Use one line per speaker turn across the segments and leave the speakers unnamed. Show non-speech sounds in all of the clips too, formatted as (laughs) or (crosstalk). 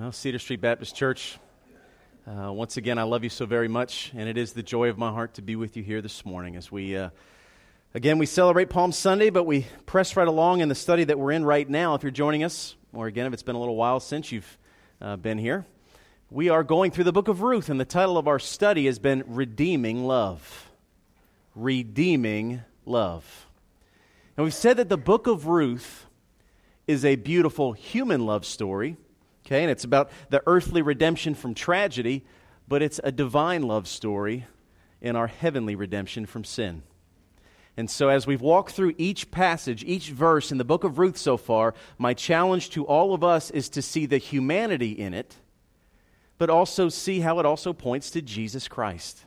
Well, Cedar Street Baptist Church, uh, once again, I love you so very much, and it is the joy of my heart to be with you here this morning as we, uh, again, we celebrate Palm Sunday, but we press right along in the study that we're in right now. If you're joining us, or again, if it's been a little while since you've uh, been here, we are going through the book of Ruth, and the title of our study has been Redeeming Love. Redeeming Love. And we've said that the book of Ruth is a beautiful human love story Okay, and it's about the earthly redemption from tragedy, but it's a divine love story in our heavenly redemption from sin. And so, as we've walked through each passage, each verse in the book of Ruth so far, my challenge to all of us is to see the humanity in it, but also see how it also points to Jesus Christ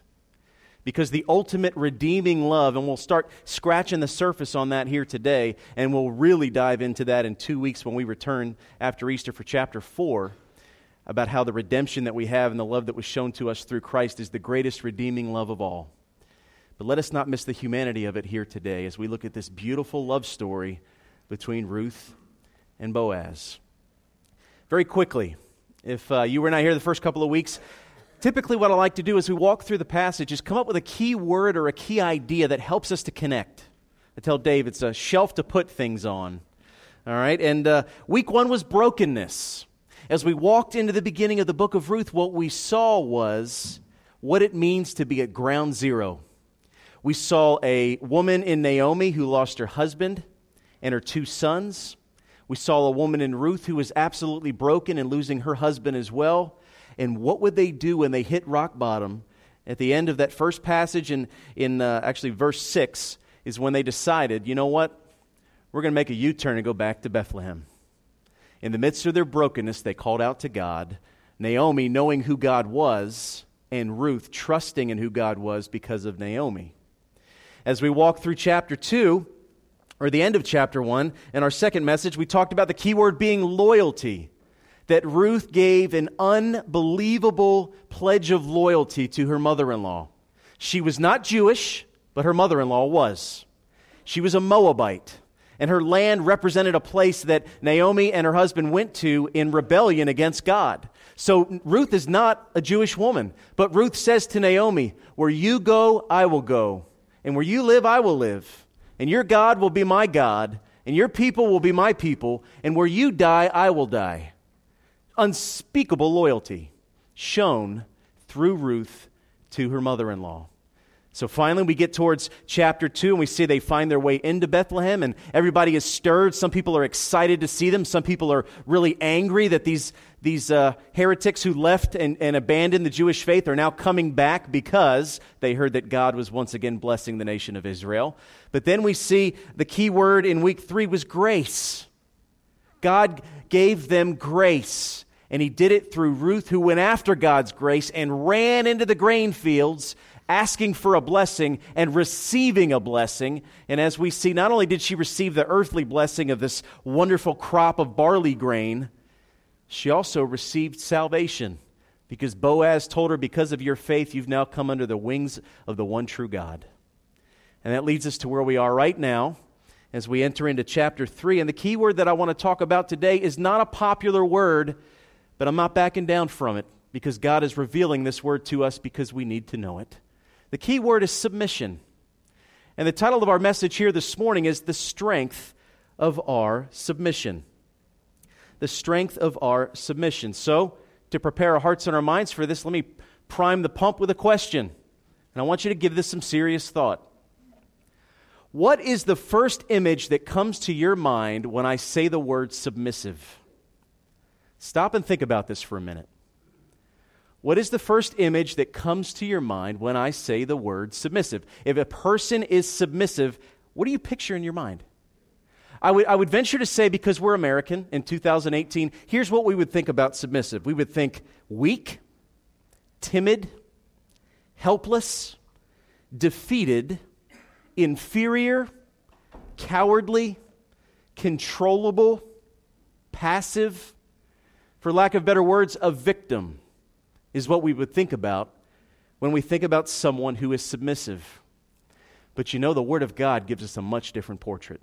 because the ultimate redeeming love, and we'll start scratching the surface on that here today, and we'll really dive into that in two weeks when we return after Easter for chapter 4 about how the redemption that we have and the love that was shown to us through Christ is the greatest redeeming love of all. But let us not miss the humanity of it here today as we look at this beautiful love story between Ruth and Boaz. Very quickly, if uh, you were not here the first couple of weeks, Typically, what I like to do as we walk through the passage is come up with a key word or a key idea that helps us to connect. I tell Dave it's a shelf to put things on. All right, and uh, week one was brokenness. As we walked into the beginning of the book of Ruth, what we saw was what it means to be at ground zero. We saw a woman in Naomi who lost her husband and her two sons. We saw a woman in Ruth who was absolutely broken and losing her husband as well. And what would they do when they hit rock bottom? At the end of that first passage, in, in uh, actually verse 6, is when they decided, you know what? We're going to make a U turn and go back to Bethlehem. In the midst of their brokenness, they called out to God. Naomi, knowing who God was, and Ruth, trusting in who God was because of Naomi. As we walk through chapter 2, or the end of chapter 1, in our second message, we talked about the key word being loyalty that Ruth gave an unbelievable pledge of loyalty to her mother in law. She was not Jewish, but her mother in law was. She was a Moabite, and her land represented a place that Naomi and her husband went to in rebellion against God. So Ruth is not a Jewish woman, but Ruth says to Naomi, Where you go, I will go, and where you live, I will live, and your God will be my God, and your people will be my people, and where you die, I will die unspeakable loyalty shown through Ruth to her mother in law. So finally, we get towards chapter 2, and we see they find their way into Bethlehem, and everybody is stirred. Some people are excited to see them. Some people are really angry that these, these uh, heretics who left and, and abandoned the Jewish faith are now coming back because they heard that God was once again blessing the nation of Israel. But then we see the key word in week 3 was grace. God gave them grace. And he did it through Ruth, who went after God's grace and ran into the grain fields asking for a blessing and receiving a blessing. And as we see, not only did she receive the earthly blessing of this wonderful crop of barley grain, she also received salvation because Boaz told her, Because of your faith, you've now come under the wings of the one true God. And that leads us to where we are right now as we enter into chapter 3. And the key word that I want to talk about today is not a popular word, but I'm not backing down from it because God is revealing this word to us because we need to know it. The key word is submission. And the title of our message here this morning is The Strength of Our Submission. The strength of our submission. So, to prepare our hearts and our minds for this, let me prime the pump with a question. And I want you to give this some serious thought. What is the first image that comes to your mind when I say the word submissive? Stop and think about this for a minute. What is the first image that comes to your mind when I say the word submissive? If a person is submissive, what do you picture in your mind? I would, I would venture to say, because we're American in 2018, here's what we would think about submissive. We would think weak, timid, helpless, defeated, inferior, cowardly, controllable, passive, for lack of better words, a victim is what we would think about when we think about someone who is submissive. But you know, the Word of God gives us a much different portrait.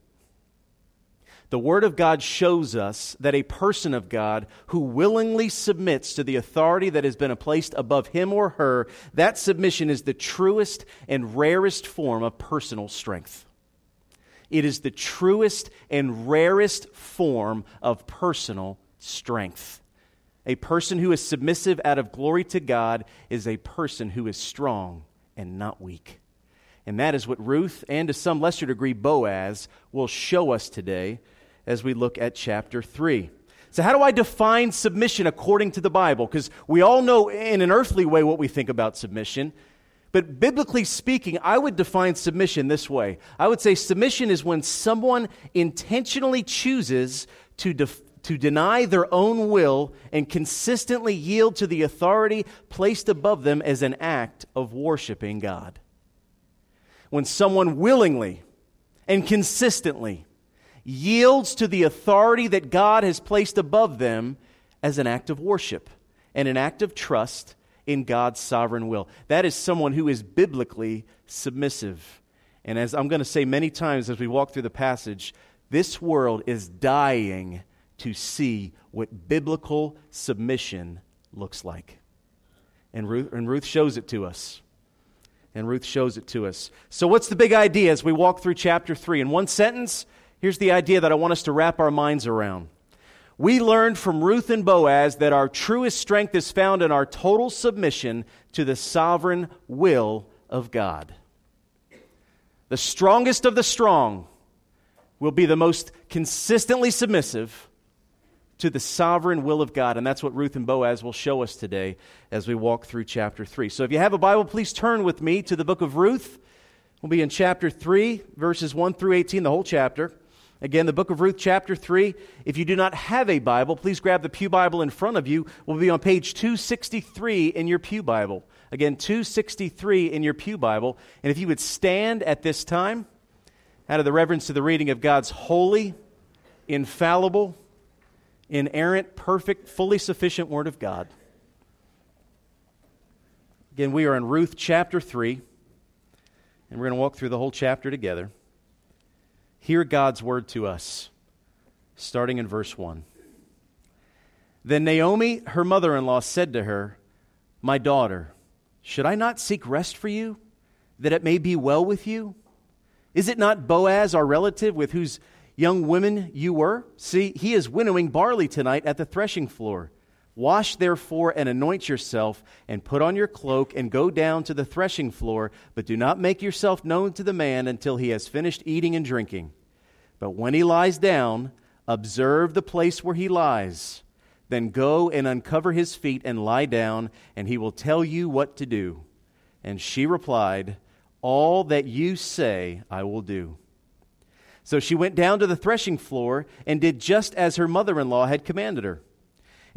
The Word of God shows us that a person of God who willingly submits to the authority that has been placed above him or her, that submission is the truest and rarest form of personal strength. It is the truest and rarest form of personal strength. A person who is submissive out of glory to God is a person who is strong and not weak. And that is what Ruth, and to some lesser degree, Boaz, will show us today as we look at chapter 3. So, how do I define submission according to the Bible? Because we all know in an earthly way what we think about submission. But biblically speaking, I would define submission this way I would say submission is when someone intentionally chooses to, to deny their own will and consistently yield to the authority placed above them as an act of worshiping God. When someone willingly and consistently yields to the authority that God has placed above them as an act of worship and an act of trust in God's sovereign will. That is someone who is biblically submissive. And as I'm going to say many times as we walk through the passage, this world is dying to see what biblical submission looks like. And Ruth, and Ruth shows it to us. And Ruth shows it to us. So, what's the big idea as we walk through chapter 3? In one sentence, here's the idea that I want us to wrap our minds around. We learned from Ruth and Boaz that our truest strength is found in our total submission to the sovereign will of God. The strongest of the strong will be the most consistently submissive to the sovereign will of God. And that's what Ruth and Boaz will show us today as we walk through chapter 3. So if you have a Bible, please turn with me to the book of Ruth. We'll be in chapter 3, verses 1 through 18, the whole chapter. Again, the book of Ruth, chapter 3. If you do not have a Bible, please grab the Pew Bible in front of you. We'll be on page 263 in your Pew Bible. Again, 263 in your Pew Bible. And if you would stand at this time, out of the reverence to the reading of God's holy, infallible, inerrant, perfect, fully sufficient Word of God. Again, we are in Ruth chapter 3, and we're going to walk through the whole chapter together. Hear God's word to us, starting in verse 1. Then Naomi, her mother in law, said to her, My daughter, should I not seek rest for you, that it may be well with you? Is it not Boaz, our relative, with whose young women you were? See, he is winnowing barley tonight at the threshing floor. Wash therefore and anoint yourself, and put on your cloak, and go down to the threshing floor, but do not make yourself known to the man until he has finished eating and drinking. But when he lies down, observe the place where he lies. Then go and uncover his feet and lie down, and he will tell you what to do. And she replied, All that you say I will do. So she went down to the threshing floor and did just as her mother in law had commanded her.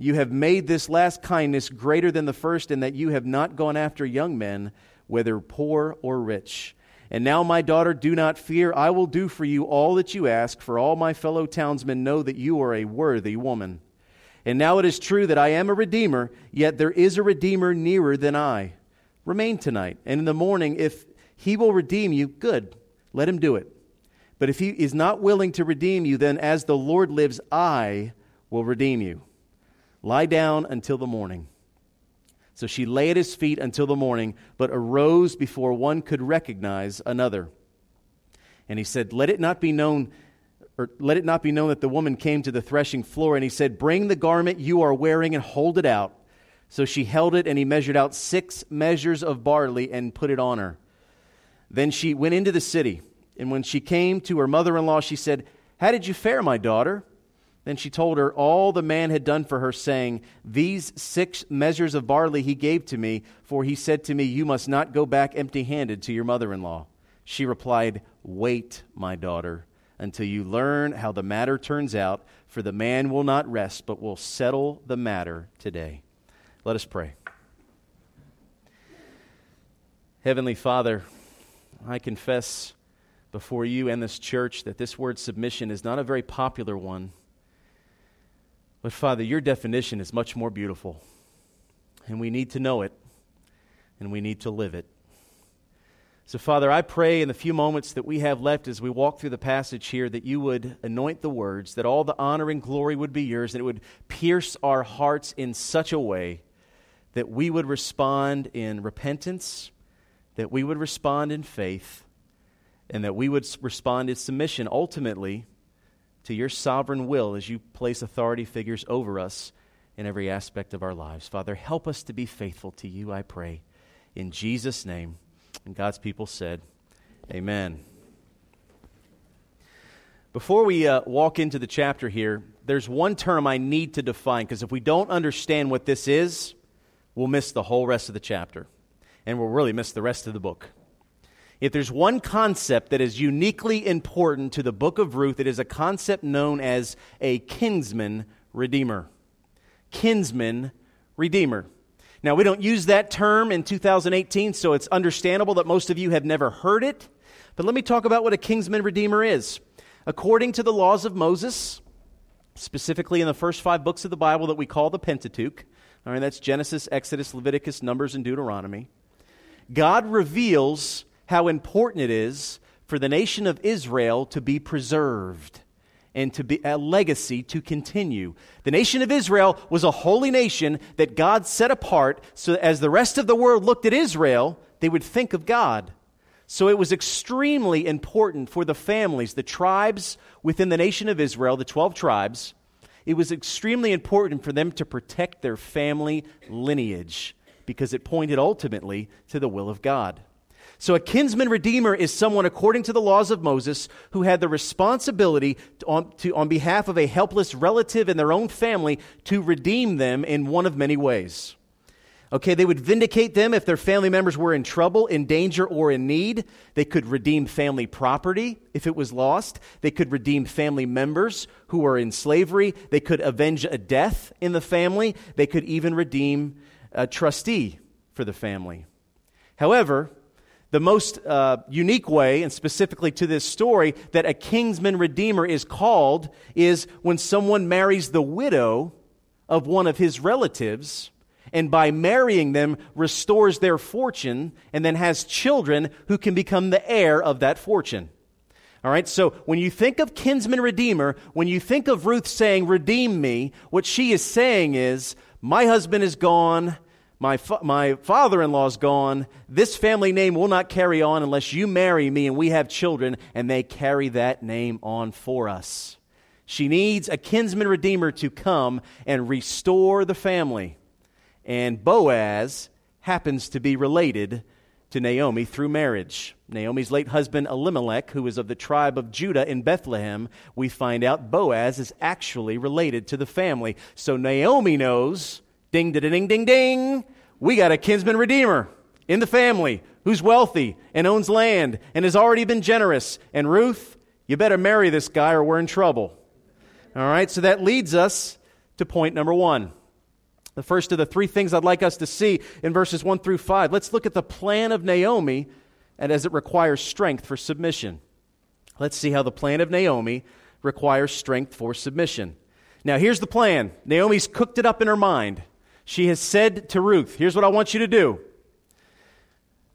You have made this last kindness greater than the first, in that you have not gone after young men, whether poor or rich. And now, my daughter, do not fear. I will do for you all that you ask, for all my fellow townsmen know that you are a worthy woman. And now it is true that I am a redeemer, yet there is a redeemer nearer than I. Remain tonight, and in the morning, if he will redeem you, good, let him do it. But if he is not willing to redeem you, then as the Lord lives, I will redeem you. Lie down until the morning. So she lay at his feet until the morning, but arose before one could recognize another. And he said, Let it not be known. Or let it not be known that the woman came to the threshing floor, and he said, Bring the garment you are wearing and hold it out. So she held it, and he measured out six measures of barley and put it on her. Then she went into the city, and when she came to her mother in law, she said, How did you fare, my daughter? Then she told her all the man had done for her, saying, These six measures of barley he gave to me, for he said to me, You must not go back empty handed to your mother in law. She replied, Wait, my daughter, until you learn how the matter turns out, for the man will not rest, but will settle the matter today. Let us pray. Heavenly Father, I confess before you and this church that this word submission is not a very popular one. But Father, your definition is much more beautiful. And we need to know it, and we need to live it. So, Father, I pray in the few moments that we have left as we walk through the passage here that you would anoint the words, that all the honor and glory would be yours, and it would pierce our hearts in such a way that we would respond in repentance, that we would respond in faith, and that we would respond in submission ultimately to your sovereign will as you place authority figures over us in every aspect of our lives. Father, help us to be faithful to you, I pray. In Jesus' name. And God's people said, Amen. Before we uh, walk into the chapter here, there's one term I need to define because if we don't understand what this is, we'll miss the whole rest of the chapter. And we'll really miss the rest of the book. If there's one concept that is uniquely important to the book of Ruth, it is a concept known as a kinsman redeemer. Kinsman redeemer. Now, we don't use that term in 2018, so it's understandable that most of you have never heard it. But let me talk about what a kinsman redeemer is. According to the laws of Moses, specifically in the first five books of the Bible that we call the Pentateuch, all right, that's Genesis, Exodus, Leviticus, Numbers, and Deuteronomy, God reveals how important it is for the nation of Israel to be preserved and to be a legacy to continue. The nation of Israel was a holy nation that God set apart so as the rest of the world looked at Israel, they would think of God. So it was extremely important for the families, the tribes within the nation of Israel, the 12 tribes, it was extremely important for them to protect their family lineage because it pointed ultimately to the will of God. So, a kinsman redeemer is someone, according to the laws of Moses, who had the responsibility to, on, to, on behalf of a helpless relative in their own family to redeem them in one of many ways. Okay, they would vindicate them if their family members were in trouble, in danger, or in need. They could redeem family property if it was lost. They could redeem family members who were in slavery. They could avenge a death in the family. They could even redeem a trustee for the family. However, the most uh, unique way, and specifically to this story, that a kinsman redeemer is called is when someone marries the widow of one of his relatives, and by marrying them, restores their fortune, and then has children who can become the heir of that fortune. All right, so when you think of kinsman redeemer, when you think of Ruth saying, Redeem me, what she is saying is, My husband is gone my, fa- my father in law's gone. This family name will not carry on unless you marry me and we have children, and they carry that name on for us. She needs a kinsman redeemer to come and restore the family. And Boaz happens to be related to Naomi through marriage. Naomi's late husband Elimelech, who is of the tribe of Judah in Bethlehem, we find out Boaz is actually related to the family. So Naomi knows Ding, ding, ding, ding, ding. We got a kinsman redeemer in the family who's wealthy and owns land and has already been generous. And Ruth, you better marry this guy or we're in trouble. All right, so that leads us to point number one. The first of the three things I'd like us to see in verses 1 through 5. Let's look at the plan of Naomi and as it requires strength for submission. Let's see how the plan of Naomi requires strength for submission. Now, here's the plan Naomi's cooked it up in her mind she has said to Ruth, Here's what I want you to do.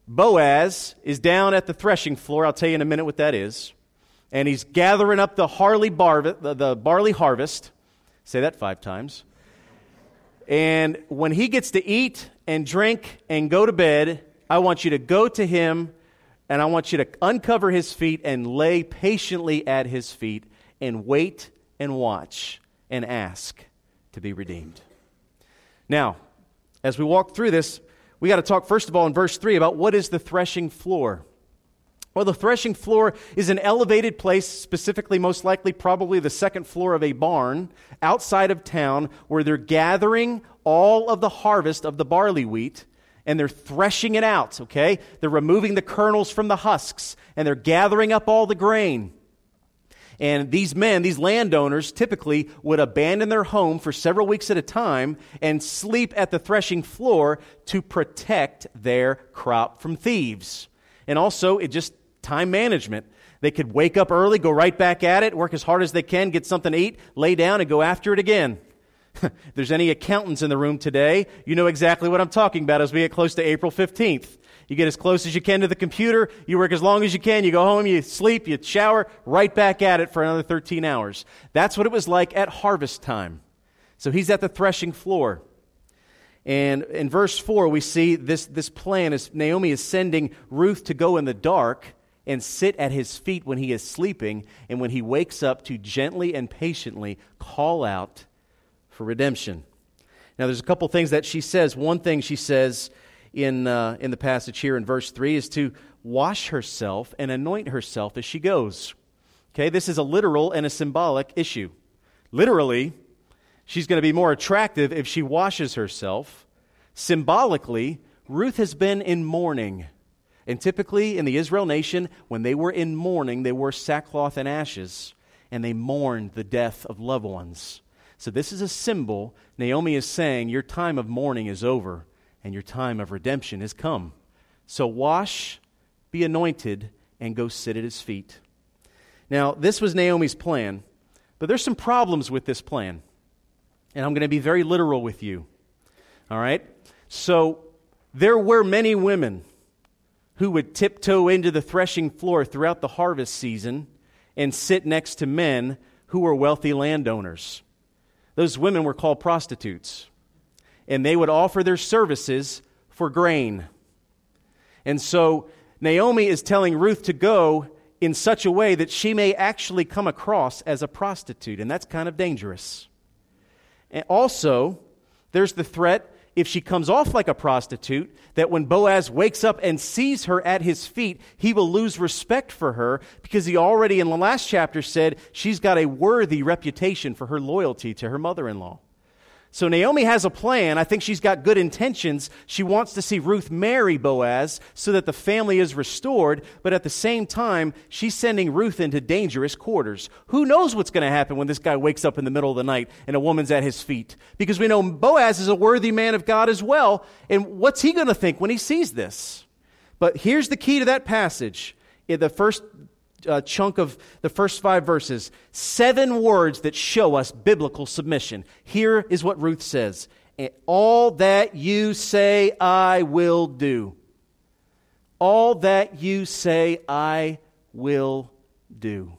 Boaz is down at the threshing floor. I'll tell you in a minute what that is. And he's gathering up the, the, the barley harvest. Say that five times. And when he gets to eat and drink and go to bed, I want you to go to him and I want you to uncover his feet and lay patiently at his feet and wait and watch and ask to be redeemed. Now, as we walk through this, we got to talk first of all in verse 3 about what is the threshing floor. Well, the threshing floor is an elevated place, specifically, most likely, probably the second floor of a barn outside of town, where they're gathering all of the harvest of the barley wheat and they're threshing it out, okay? They're removing the kernels from the husks and they're gathering up all the grain. And these men, these landowners, typically would abandon their home for several weeks at a time and sleep at the threshing floor to protect their crop from thieves. And also, it just time management. They could wake up early, go right back at it, work as hard as they can, get something to eat, lay down, and go after it again. (laughs) if there's any accountants in the room today, you know exactly what I'm talking about as we get close to April 15th. You get as close as you can to the computer, you work as long as you can, you go home, you sleep, you shower, right back at it for another 13 hours. That's what it was like at harvest time. So he's at the threshing floor. And in verse 4, we see this, this plan is Naomi is sending Ruth to go in the dark and sit at his feet when he is sleeping, and when he wakes up, to gently and patiently call out for redemption. Now, there's a couple things that she says. One thing she says in, uh, in the passage here in verse 3 is to wash herself and anoint herself as she goes. Okay, this is a literal and a symbolic issue. Literally, she's going to be more attractive if she washes herself. Symbolically, Ruth has been in mourning. And typically in the Israel nation, when they were in mourning, they wore sackcloth and ashes, and they mourned the death of loved ones. So this is a symbol. Naomi is saying, Your time of mourning is over, and your time of redemption has come. So wash, be anointed, and go sit at his feet. Now, this was Naomi's plan, but there's some problems with this plan. And I'm going to be very literal with you. All right? So, there were many women who would tiptoe into the threshing floor throughout the harvest season and sit next to men who were wealthy landowners. Those women were called prostitutes, and they would offer their services for grain. And so Naomi is telling Ruth to go in such a way that she may actually come across as a prostitute, and that's kind of dangerous. And also, there's the threat if she comes off like a prostitute, that when Boaz wakes up and sees her at his feet, he will lose respect for her because he already in the last chapter said she's got a worthy reputation for her loyalty to her mother in law. So Naomi has a plan. I think she's got good intentions. She wants to see Ruth marry Boaz so that the family is restored, but at the same time, she's sending Ruth into dangerous quarters. Who knows what's going to happen when this guy wakes up in the middle of the night and a woman's at his feet? Because we know Boaz is a worthy man of God as well. And what's he going to think when he sees this? But here's the key to that passage. In the first uh, chunk of the first five verses, seven words that show us biblical submission. Here is what Ruth says All that you say, I will do. All that you say, I will do.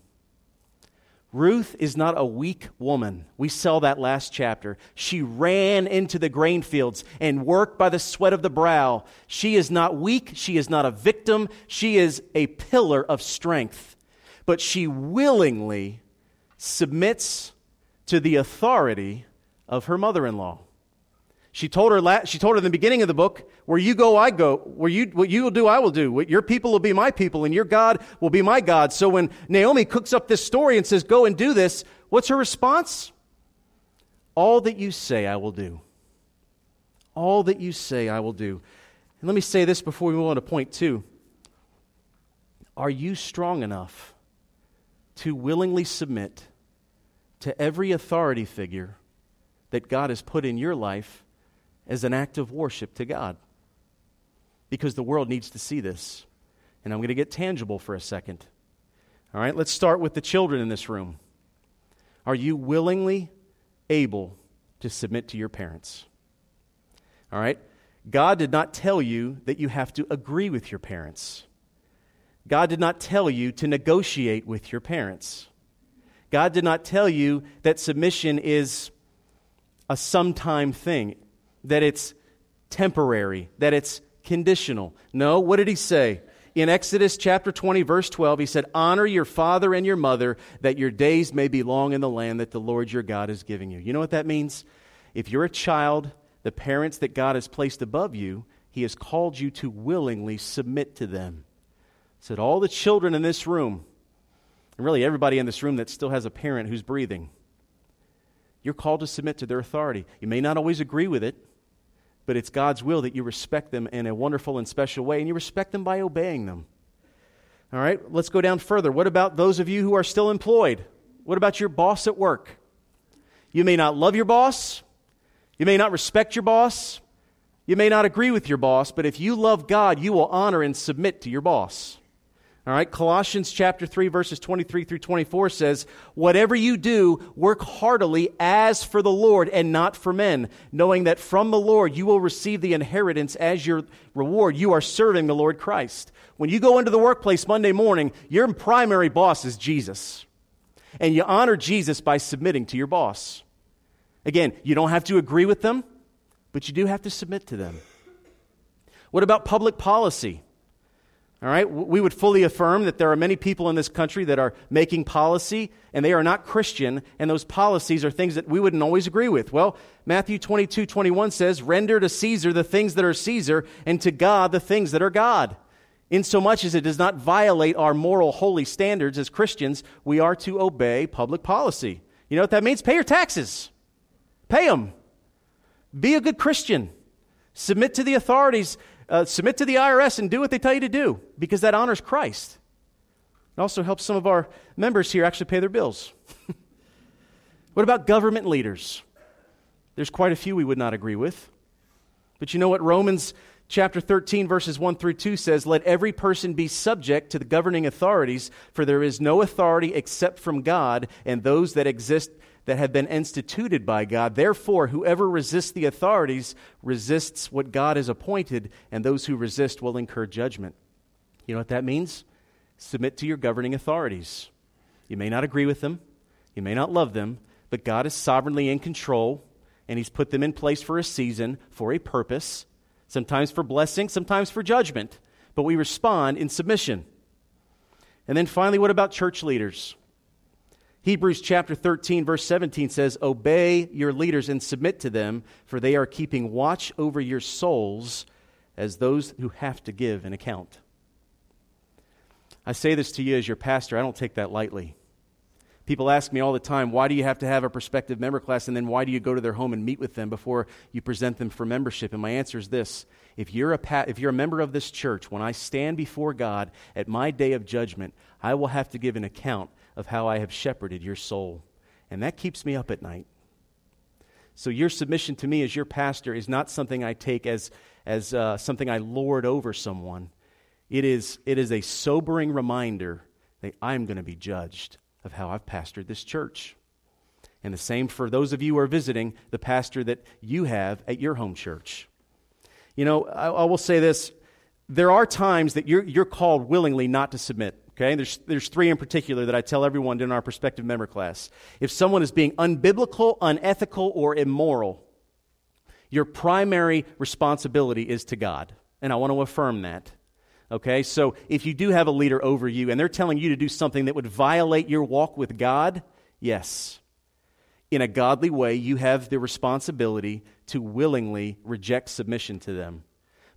Ruth is not a weak woman. We saw that last chapter. She ran into the grain fields and worked by the sweat of the brow. She is not weak. She is not a victim. She is a pillar of strength but she willingly submits to the authority of her mother in law. She told her, she told her in the beginning of the book, where you go, I go. Where you, what you will do, I will do. What your people will be my people, and your God will be my God. So when Naomi cooks up this story and says, go and do this, what's her response? All that you say, I will do. All that you say, I will do. And let me say this before we move on to point two. Are you strong enough to willingly submit to every authority figure that God has put in your life as an act of worship to God. Because the world needs to see this. And I'm going to get tangible for a second. All right, let's start with the children in this room. Are you willingly able to submit to your parents? All right? God did not tell you that you have to agree with your parents. God did not tell you to negotiate with your parents. God did not tell you that submission is a sometime thing, that it's temporary, that it's conditional. No, what did he say? In Exodus chapter 20, verse 12, he said, Honor your father and your mother, that your days may be long in the land that the Lord your God is giving you. You know what that means? If you're a child, the parents that God has placed above you, he has called you to willingly submit to them said, All the children in this room, and really everybody in this room that still has a parent who's breathing, you're called to submit to their authority. You may not always agree with it, but it's God's will that you respect them in a wonderful and special way, and you respect them by obeying them. All right, let's go down further. What about those of you who are still employed? What about your boss at work? You may not love your boss, you may not respect your boss, you may not agree with your boss, but if you love God, you will honor and submit to your boss. All right, Colossians chapter 3 verses 23 through 24 says, "Whatever you do, work heartily as for the Lord and not for men, knowing that from the Lord you will receive the inheritance as your reward. You are serving the Lord Christ." When you go into the workplace Monday morning, your primary boss is Jesus. And you honor Jesus by submitting to your boss. Again, you don't have to agree with them but you do have to submit to them. What about public policy? All right, we would fully affirm that there are many people in this country that are making policy and they are not Christian, and those policies are things that we wouldn't always agree with. Well, Matthew 22 21 says, Render to Caesar the things that are Caesar, and to God the things that are God. Insomuch as it does not violate our moral, holy standards as Christians, we are to obey public policy. You know what that means? Pay your taxes, pay them. Be a good Christian. Submit to the authorities, uh, submit to the IRS, and do what they tell you to do because that honors Christ. It also helps some of our members here actually pay their bills. (laughs) what about government leaders? There's quite a few we would not agree with. But you know what Romans chapter 13, verses 1 through 2 says, Let every person be subject to the governing authorities, for there is no authority except from God, and those that exist that have been instituted by God. Therefore, whoever resists the authorities resists what God has appointed, and those who resist will incur judgment. You know what that means? Submit to your governing authorities. You may not agree with them, you may not love them, but God is sovereignly in control, and He's put them in place for a season, for a purpose, sometimes for blessing, sometimes for judgment. But we respond in submission. And then finally, what about church leaders? Hebrews chapter 13, verse 17 says, Obey your leaders and submit to them, for they are keeping watch over your souls as those who have to give an account. I say this to you as your pastor, I don't take that lightly. People ask me all the time, why do you have to have a prospective member class and then why do you go to their home and meet with them before you present them for membership? And my answer is this if you're, a pa- if you're a member of this church, when I stand before God at my day of judgment, I will have to give an account of how I have shepherded your soul. And that keeps me up at night. So, your submission to me as your pastor is not something I take as, as uh, something I lord over someone. It is, it is a sobering reminder that I'm going to be judged of how I've pastored this church. And the same for those of you who are visiting the pastor that you have at your home church. You know, I, I will say this there are times that you're, you're called willingly not to submit. Okay, there's, there's three in particular that I tell everyone in our prospective member class. If someone is being unbiblical, unethical, or immoral, your primary responsibility is to God. And I want to affirm that. Okay, so if you do have a leader over you and they're telling you to do something that would violate your walk with God, yes, in a godly way, you have the responsibility to willingly reject submission to them.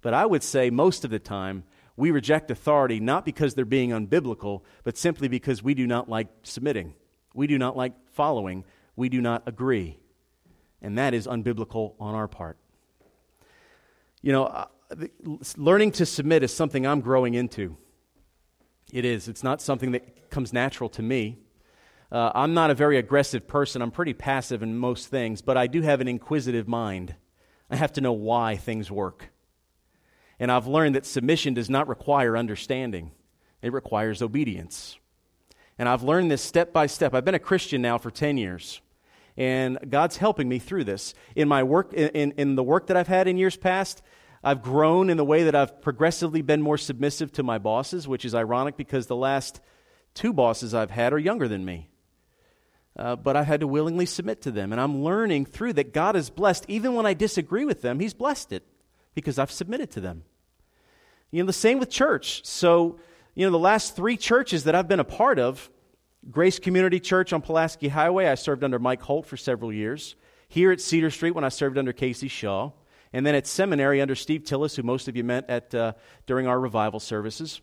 But I would say most of the time, we reject authority not because they're being unbiblical, but simply because we do not like submitting. We do not like following. We do not agree. And that is unbiblical on our part. You know, uh, learning to submit is something I'm growing into. It is. It's not something that comes natural to me. Uh, I'm not a very aggressive person. I'm pretty passive in most things, but I do have an inquisitive mind. I have to know why things work. And I've learned that submission does not require understanding, it requires obedience. And I've learned this step by step. I've been a Christian now for 10 years. And God's helping me through this. In my work, in, in the work that I've had in years past, I've grown in the way that I've progressively been more submissive to my bosses, which is ironic because the last two bosses I've had are younger than me. Uh, but I've had to willingly submit to them. And I'm learning through that God is blessed. Even when I disagree with them, He's blessed it because I've submitted to them. You know, the same with church. So, you know, the last three churches that I've been a part of Grace Community Church on Pulaski Highway, I served under Mike Holt for several years. Here at Cedar Street, when I served under Casey Shaw. And then at seminary under Steve Tillis, who most of you met at, uh, during our revival services.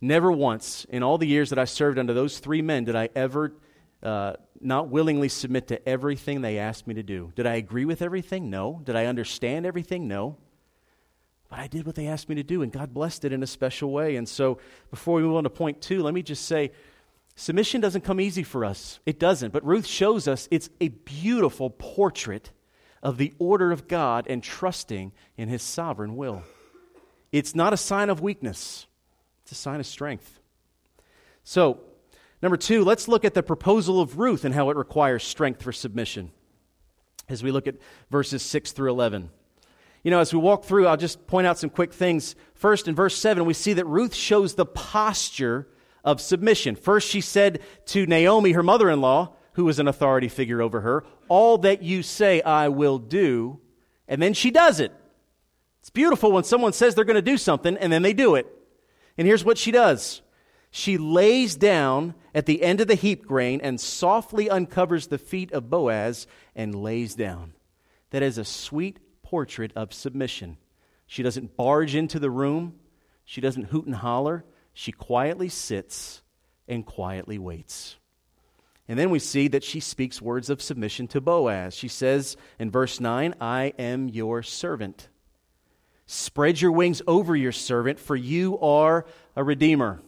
Never once in all the years that I served under those three men did I ever uh, not willingly submit to everything they asked me to do. Did I agree with everything? No. Did I understand everything? No. But I did what they asked me to do, and God blessed it in a special way. And so, before we move on to point two, let me just say submission doesn't come easy for us. It doesn't. But Ruth shows us it's a beautiful portrait of the order of God and trusting in His sovereign will. It's not a sign of weakness, it's a sign of strength. So, number two, let's look at the proposal of Ruth and how it requires strength for submission as we look at verses 6 through 11. You know, as we walk through, I'll just point out some quick things. First, in verse 7, we see that Ruth shows the posture of submission. First, she said to Naomi, her mother in law, who was an authority figure over her, All that you say I will do. And then she does it. It's beautiful when someone says they're going to do something and then they do it. And here's what she does she lays down at the end of the heap grain and softly uncovers the feet of Boaz and lays down. That is a sweet portrait of submission. She doesn't barge into the room, she doesn't hoot and holler. She quietly sits and quietly waits. And then we see that she speaks words of submission to Boaz. She says in verse 9, I am your servant. Spread your wings over your servant, for you are a redeemer.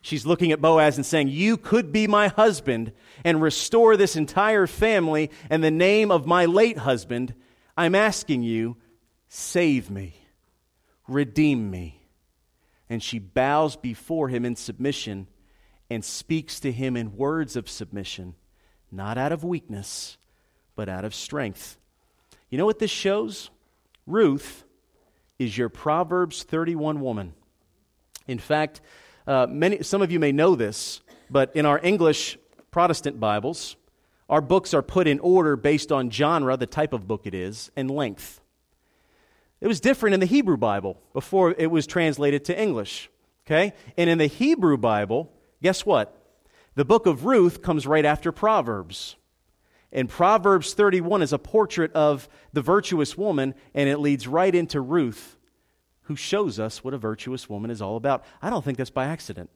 She's looking at Boaz and saying, You could be my husband and restore this entire family and the name of my late husband, I'm asking you, save me, redeem me. And she bows before him in submission and speaks to him in words of submission, not out of weakness, but out of strength. You know what this shows? Ruth is your Proverbs 31 woman. In fact, uh, many, some of you may know this, but in our English Protestant Bibles, our books are put in order based on genre, the type of book it is, and length. It was different in the Hebrew Bible before it was translated to English. Okay? And in the Hebrew Bible, guess what? The book of Ruth comes right after Proverbs. And Proverbs 31 is a portrait of the virtuous woman, and it leads right into Ruth, who shows us what a virtuous woman is all about. I don't think that's by accident.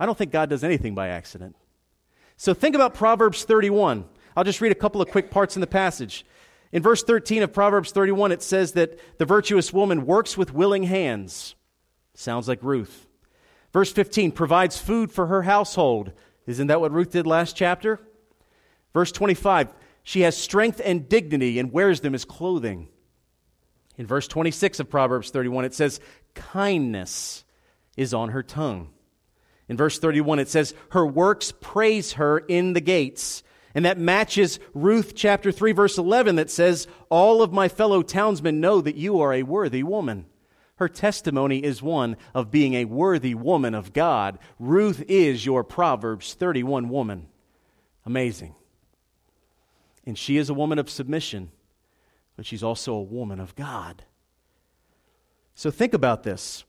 I don't think God does anything by accident. So think about Proverbs 31. I'll just read a couple of quick parts in the passage. In verse 13 of Proverbs 31, it says that the virtuous woman works with willing hands. Sounds like Ruth. Verse 15 provides food for her household. Isn't that what Ruth did last chapter? Verse 25 she has strength and dignity and wears them as clothing. In verse 26 of Proverbs 31, it says, kindness is on her tongue. In verse 31, it says, Her works praise her in the gates. And that matches Ruth chapter 3, verse 11, that says, All of my fellow townsmen know that you are a worthy woman. Her testimony is one of being a worthy woman of God. Ruth is your Proverbs 31 woman. Amazing. And she is a woman of submission, but she's also a woman of God. So think about this.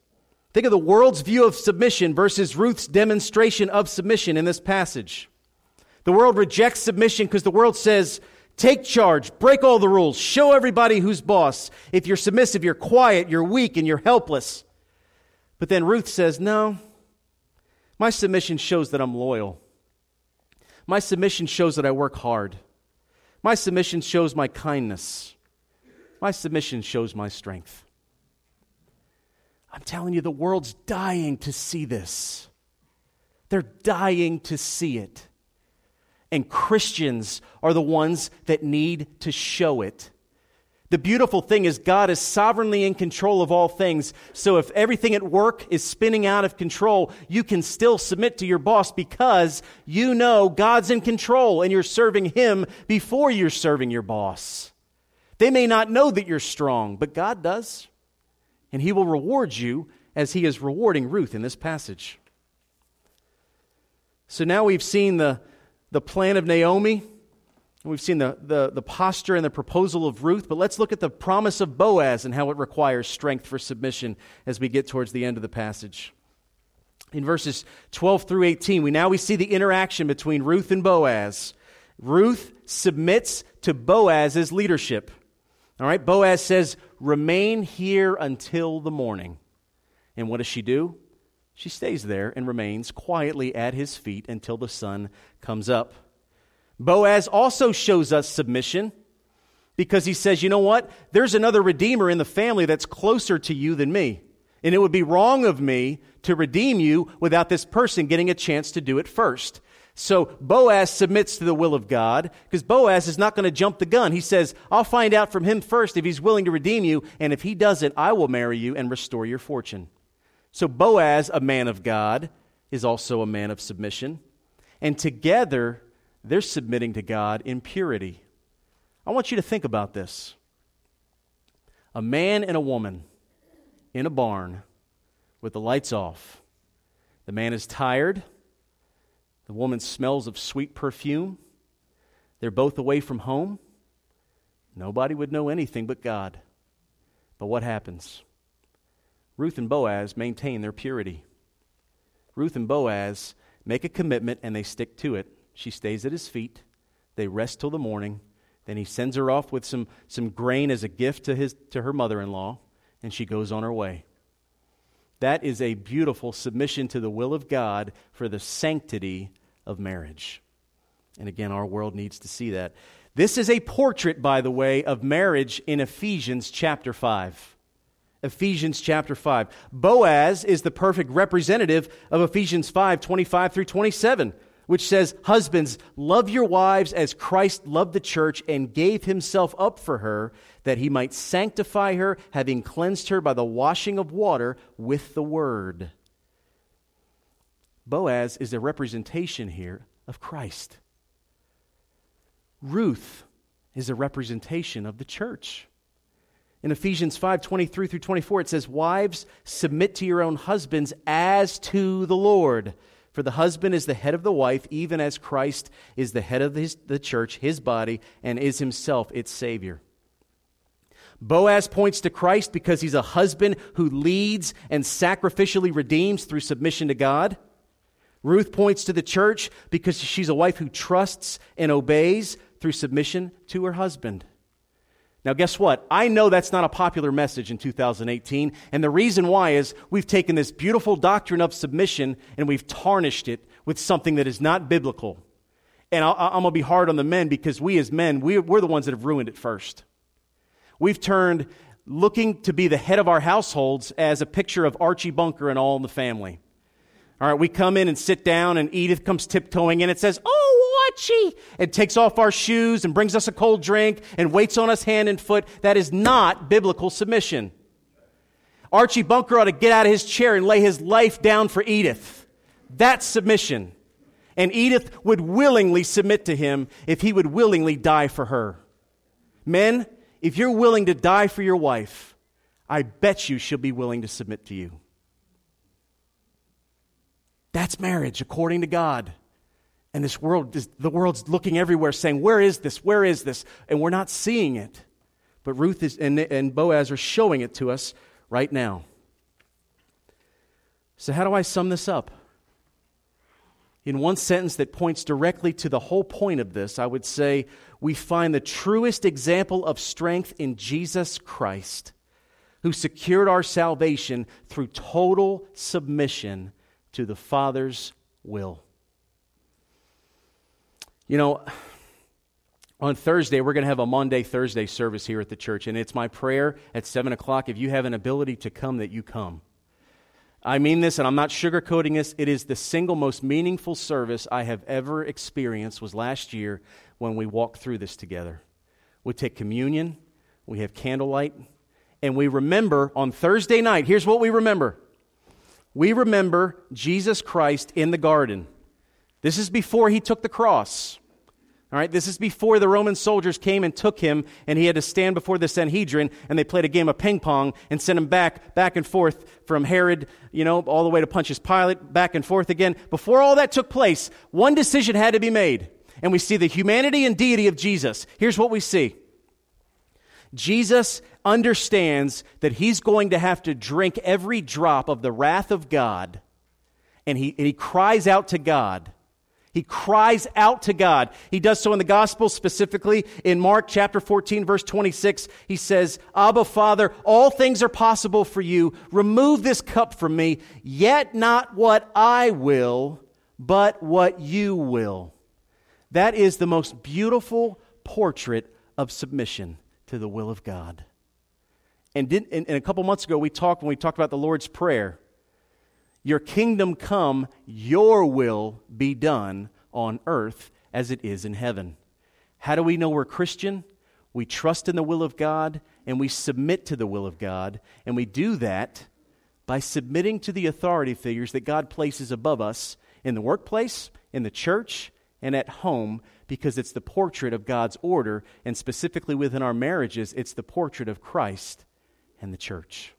Think of the world's view of submission versus Ruth's demonstration of submission in this passage. The world rejects submission because the world says, take charge, break all the rules, show everybody who's boss. If you're submissive, you're quiet, you're weak, and you're helpless. But then Ruth says, no, my submission shows that I'm loyal. My submission shows that I work hard. My submission shows my kindness. My submission shows my strength. I'm telling you, the world's dying to see this. They're dying to see it. And Christians are the ones that need to show it. The beautiful thing is, God is sovereignly in control of all things. So if everything at work is spinning out of control, you can still submit to your boss because you know God's in control and you're serving Him before you're serving your boss. They may not know that you're strong, but God does and he will reward you as he is rewarding Ruth in this passage. So now we've seen the, the plan of Naomi, we've seen the, the, the posture and the proposal of Ruth, but let's look at the promise of Boaz and how it requires strength for submission as we get towards the end of the passage. In verses 12 through 18, we now we see the interaction between Ruth and Boaz. Ruth submits to Boaz's leadership. All right, Boaz says, Remain here until the morning. And what does she do? She stays there and remains quietly at his feet until the sun comes up. Boaz also shows us submission. because he says, you know what? There's another redeemer in the family that's closer to you than me. And it would be wrong of me to redeem you without this person getting a chance to do it first. So Boaz submits to the will of God because Boaz is not going to jump the gun. He says, I'll find out from him first if he's willing to redeem you, and if he doesn't, I will marry you and restore your fortune. So Boaz, a man of God, is also a man of submission. And together, they're submitting to God in purity. I want you to think about this. A man and a woman in a barn with the lights off. The man is tired. The woman smells of sweet perfume. They're both away from home. Nobody would know anything but God. But what happens? Ruth and Boaz maintain their purity. Ruth and Boaz make a commitment and they stick to it. She stays at his feet. They rest till the morning. Then he sends her off with some, some grain as a gift to, his, to her mother in law, and she goes on her way. That is a beautiful submission to the will of God for the sanctity of marriage. And again, our world needs to see that. This is a portrait, by the way, of marriage in Ephesians chapter 5. Ephesians chapter 5. Boaz is the perfect representative of Ephesians 5 25 through 27 which says, Husbands, love your wives as Christ loved the church and gave himself up for her, that he might sanctify her, having cleansed her by the washing of water with the word. Boaz is a representation here of Christ. Ruth is a representation of the church. In Ephesians 5 23 through 24, it says, Wives, submit to your own husbands as to the Lord. For the husband is the head of the wife, even as Christ is the head of his, the church, his body, and is himself its Savior. Boaz points to Christ because he's a husband who leads and sacrificially redeems through submission to God. Ruth points to the church because she's a wife who trusts and obeys through submission to her husband. Now, guess what? I know that's not a popular message in 2018. And the reason why is we've taken this beautiful doctrine of submission and we've tarnished it with something that is not biblical. And i am going to be hard on the men because we as men, we, we're the ones that have ruined it first. We've turned looking to be the head of our households as a picture of Archie Bunker and all in the family. All right, we come in and sit down, and Edith comes tiptoeing in and says, Oh, Archie, and takes off our shoes and brings us a cold drink and waits on us hand and foot. That is not biblical submission. Archie Bunker ought to get out of his chair and lay his life down for Edith. That's submission. And Edith would willingly submit to him if he would willingly die for her. Men, if you're willing to die for your wife, I bet you she'll be willing to submit to you. That's marriage according to God. And this world, the world's looking everywhere saying, Where is this? Where is this? And we're not seeing it. But Ruth is, and, and Boaz are showing it to us right now. So, how do I sum this up? In one sentence that points directly to the whole point of this, I would say we find the truest example of strength in Jesus Christ, who secured our salvation through total submission to the Father's will. You know, on Thursday, we're going to have a Maundy Thursday service here at the church, and it's my prayer at 7 o'clock if you have an ability to come, that you come. I mean this, and I'm not sugarcoating this. It is the single most meaningful service I have ever experienced was last year when we walked through this together. We take communion, we have candlelight, and we remember on Thursday night, here's what we remember. We remember Jesus Christ in the garden. This is before he took the cross. All right, this is before the Roman soldiers came and took him, and he had to stand before the Sanhedrin, and they played a game of ping pong and sent him back, back and forth from Herod, you know, all the way to Pontius Pilate, back and forth again. Before all that took place, one decision had to be made, and we see the humanity and deity of Jesus. Here's what we see Jesus understands that he's going to have to drink every drop of the wrath of God, and he, and he cries out to God he cries out to God. He does so in the gospel, specifically in Mark chapter 14, verse 26. He says, Abba, Father, all things are possible for you. Remove this cup from me, yet not what I will, but what you will. That is the most beautiful portrait of submission. To the will of God. And, did, and, and a couple months ago, we talked when we talked about the Lord's Prayer. Your kingdom come, your will be done on earth as it is in heaven. How do we know we're Christian? We trust in the will of God and we submit to the will of God. And we do that by submitting to the authority figures that God places above us in the workplace, in the church, and at home because it's the portrait of God's order. And specifically within our marriages, it's the portrait of Christ and the church.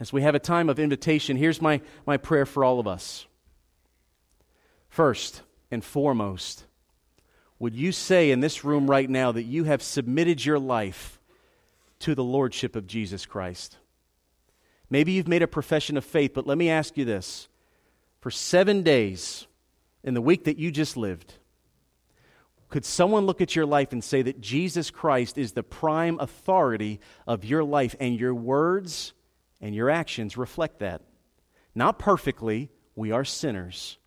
As we have a time of invitation, here's my, my prayer for all of us. First and foremost, would you say in this room right now that you have submitted your life to the Lordship of Jesus Christ? Maybe you've made a profession of faith, but let me ask you this. For seven days in the week that you just lived, could someone look at your life and say that Jesus Christ is the prime authority of your life and your words and your actions reflect that? Not perfectly, we are sinners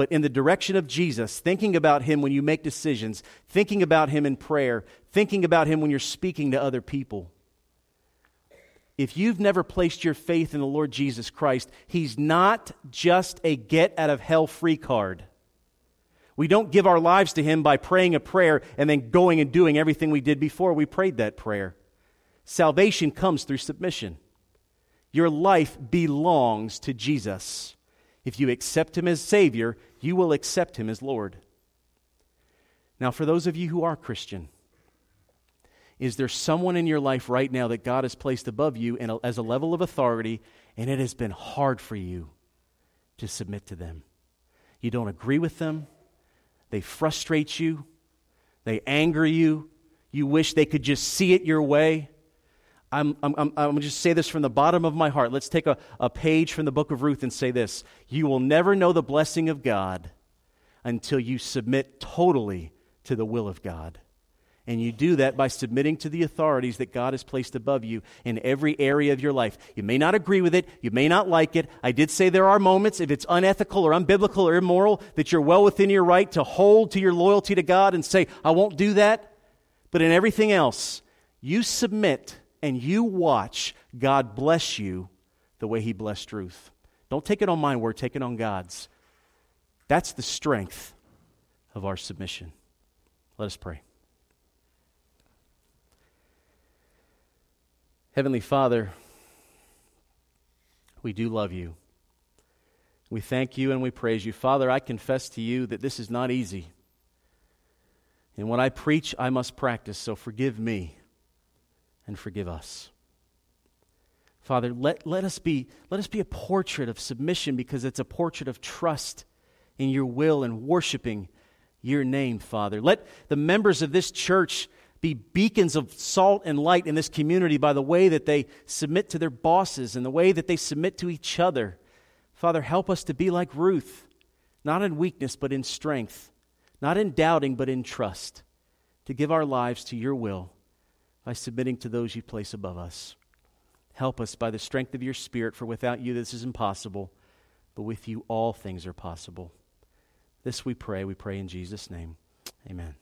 but in the direction of Jesus, thinking about Him when you make decisions, thinking about Him in prayer, thinking about Him when you're speaking to other people. If you've never placed your faith in the Lord Jesus Christ, He's not just a get out of hell free card. We don't give our lives to Him by praying a prayer and then going and doing everything we did before we prayed that prayer. Salvation comes through submission. Your life belongs to Jesus. If you accept Him as Savior, you will accept him as Lord. Now, for those of you who are Christian, is there someone in your life right now that God has placed above you a, as a level of authority, and it has been hard for you to submit to them? You don't agree with them, they frustrate you, they anger you, you wish they could just see it your way. I'm, I'm, I'm, I'm going to just say this from the bottom of my heart. Let's take a, a page from the book of Ruth and say this You will never know the blessing of God until you submit totally to the will of God. And you do that by submitting to the authorities that God has placed above you in every area of your life. You may not agree with it. You may not like it. I did say there are moments, if it's unethical or unbiblical or immoral, that you're well within your right to hold to your loyalty to God and say, I won't do that. But in everything else, you submit and you watch God bless you the way He blessed Ruth. Don't take it on my word, take it on God's. That's the strength of our submission. Let us pray. Heavenly Father, we do love you. We thank you and we praise you. Father, I confess to you that this is not easy. And when I preach, I must practice, so forgive me and forgive us. Father, let, let, us be, let us be a portrait of submission because it's a portrait of trust in your will and worshiping your name, Father. Let the members of this church be beacons of salt and light in this community by the way that they submit to their bosses and the way that they submit to each other. Father, help us to be like Ruth, not in weakness, but in strength, not in doubting, but in trust, to give our lives to your will by submitting to those you place above us. Help us by the strength of your Spirit, for without you this is impossible, but with you all things are possible. This we pray. We pray in Jesus' name. Amen.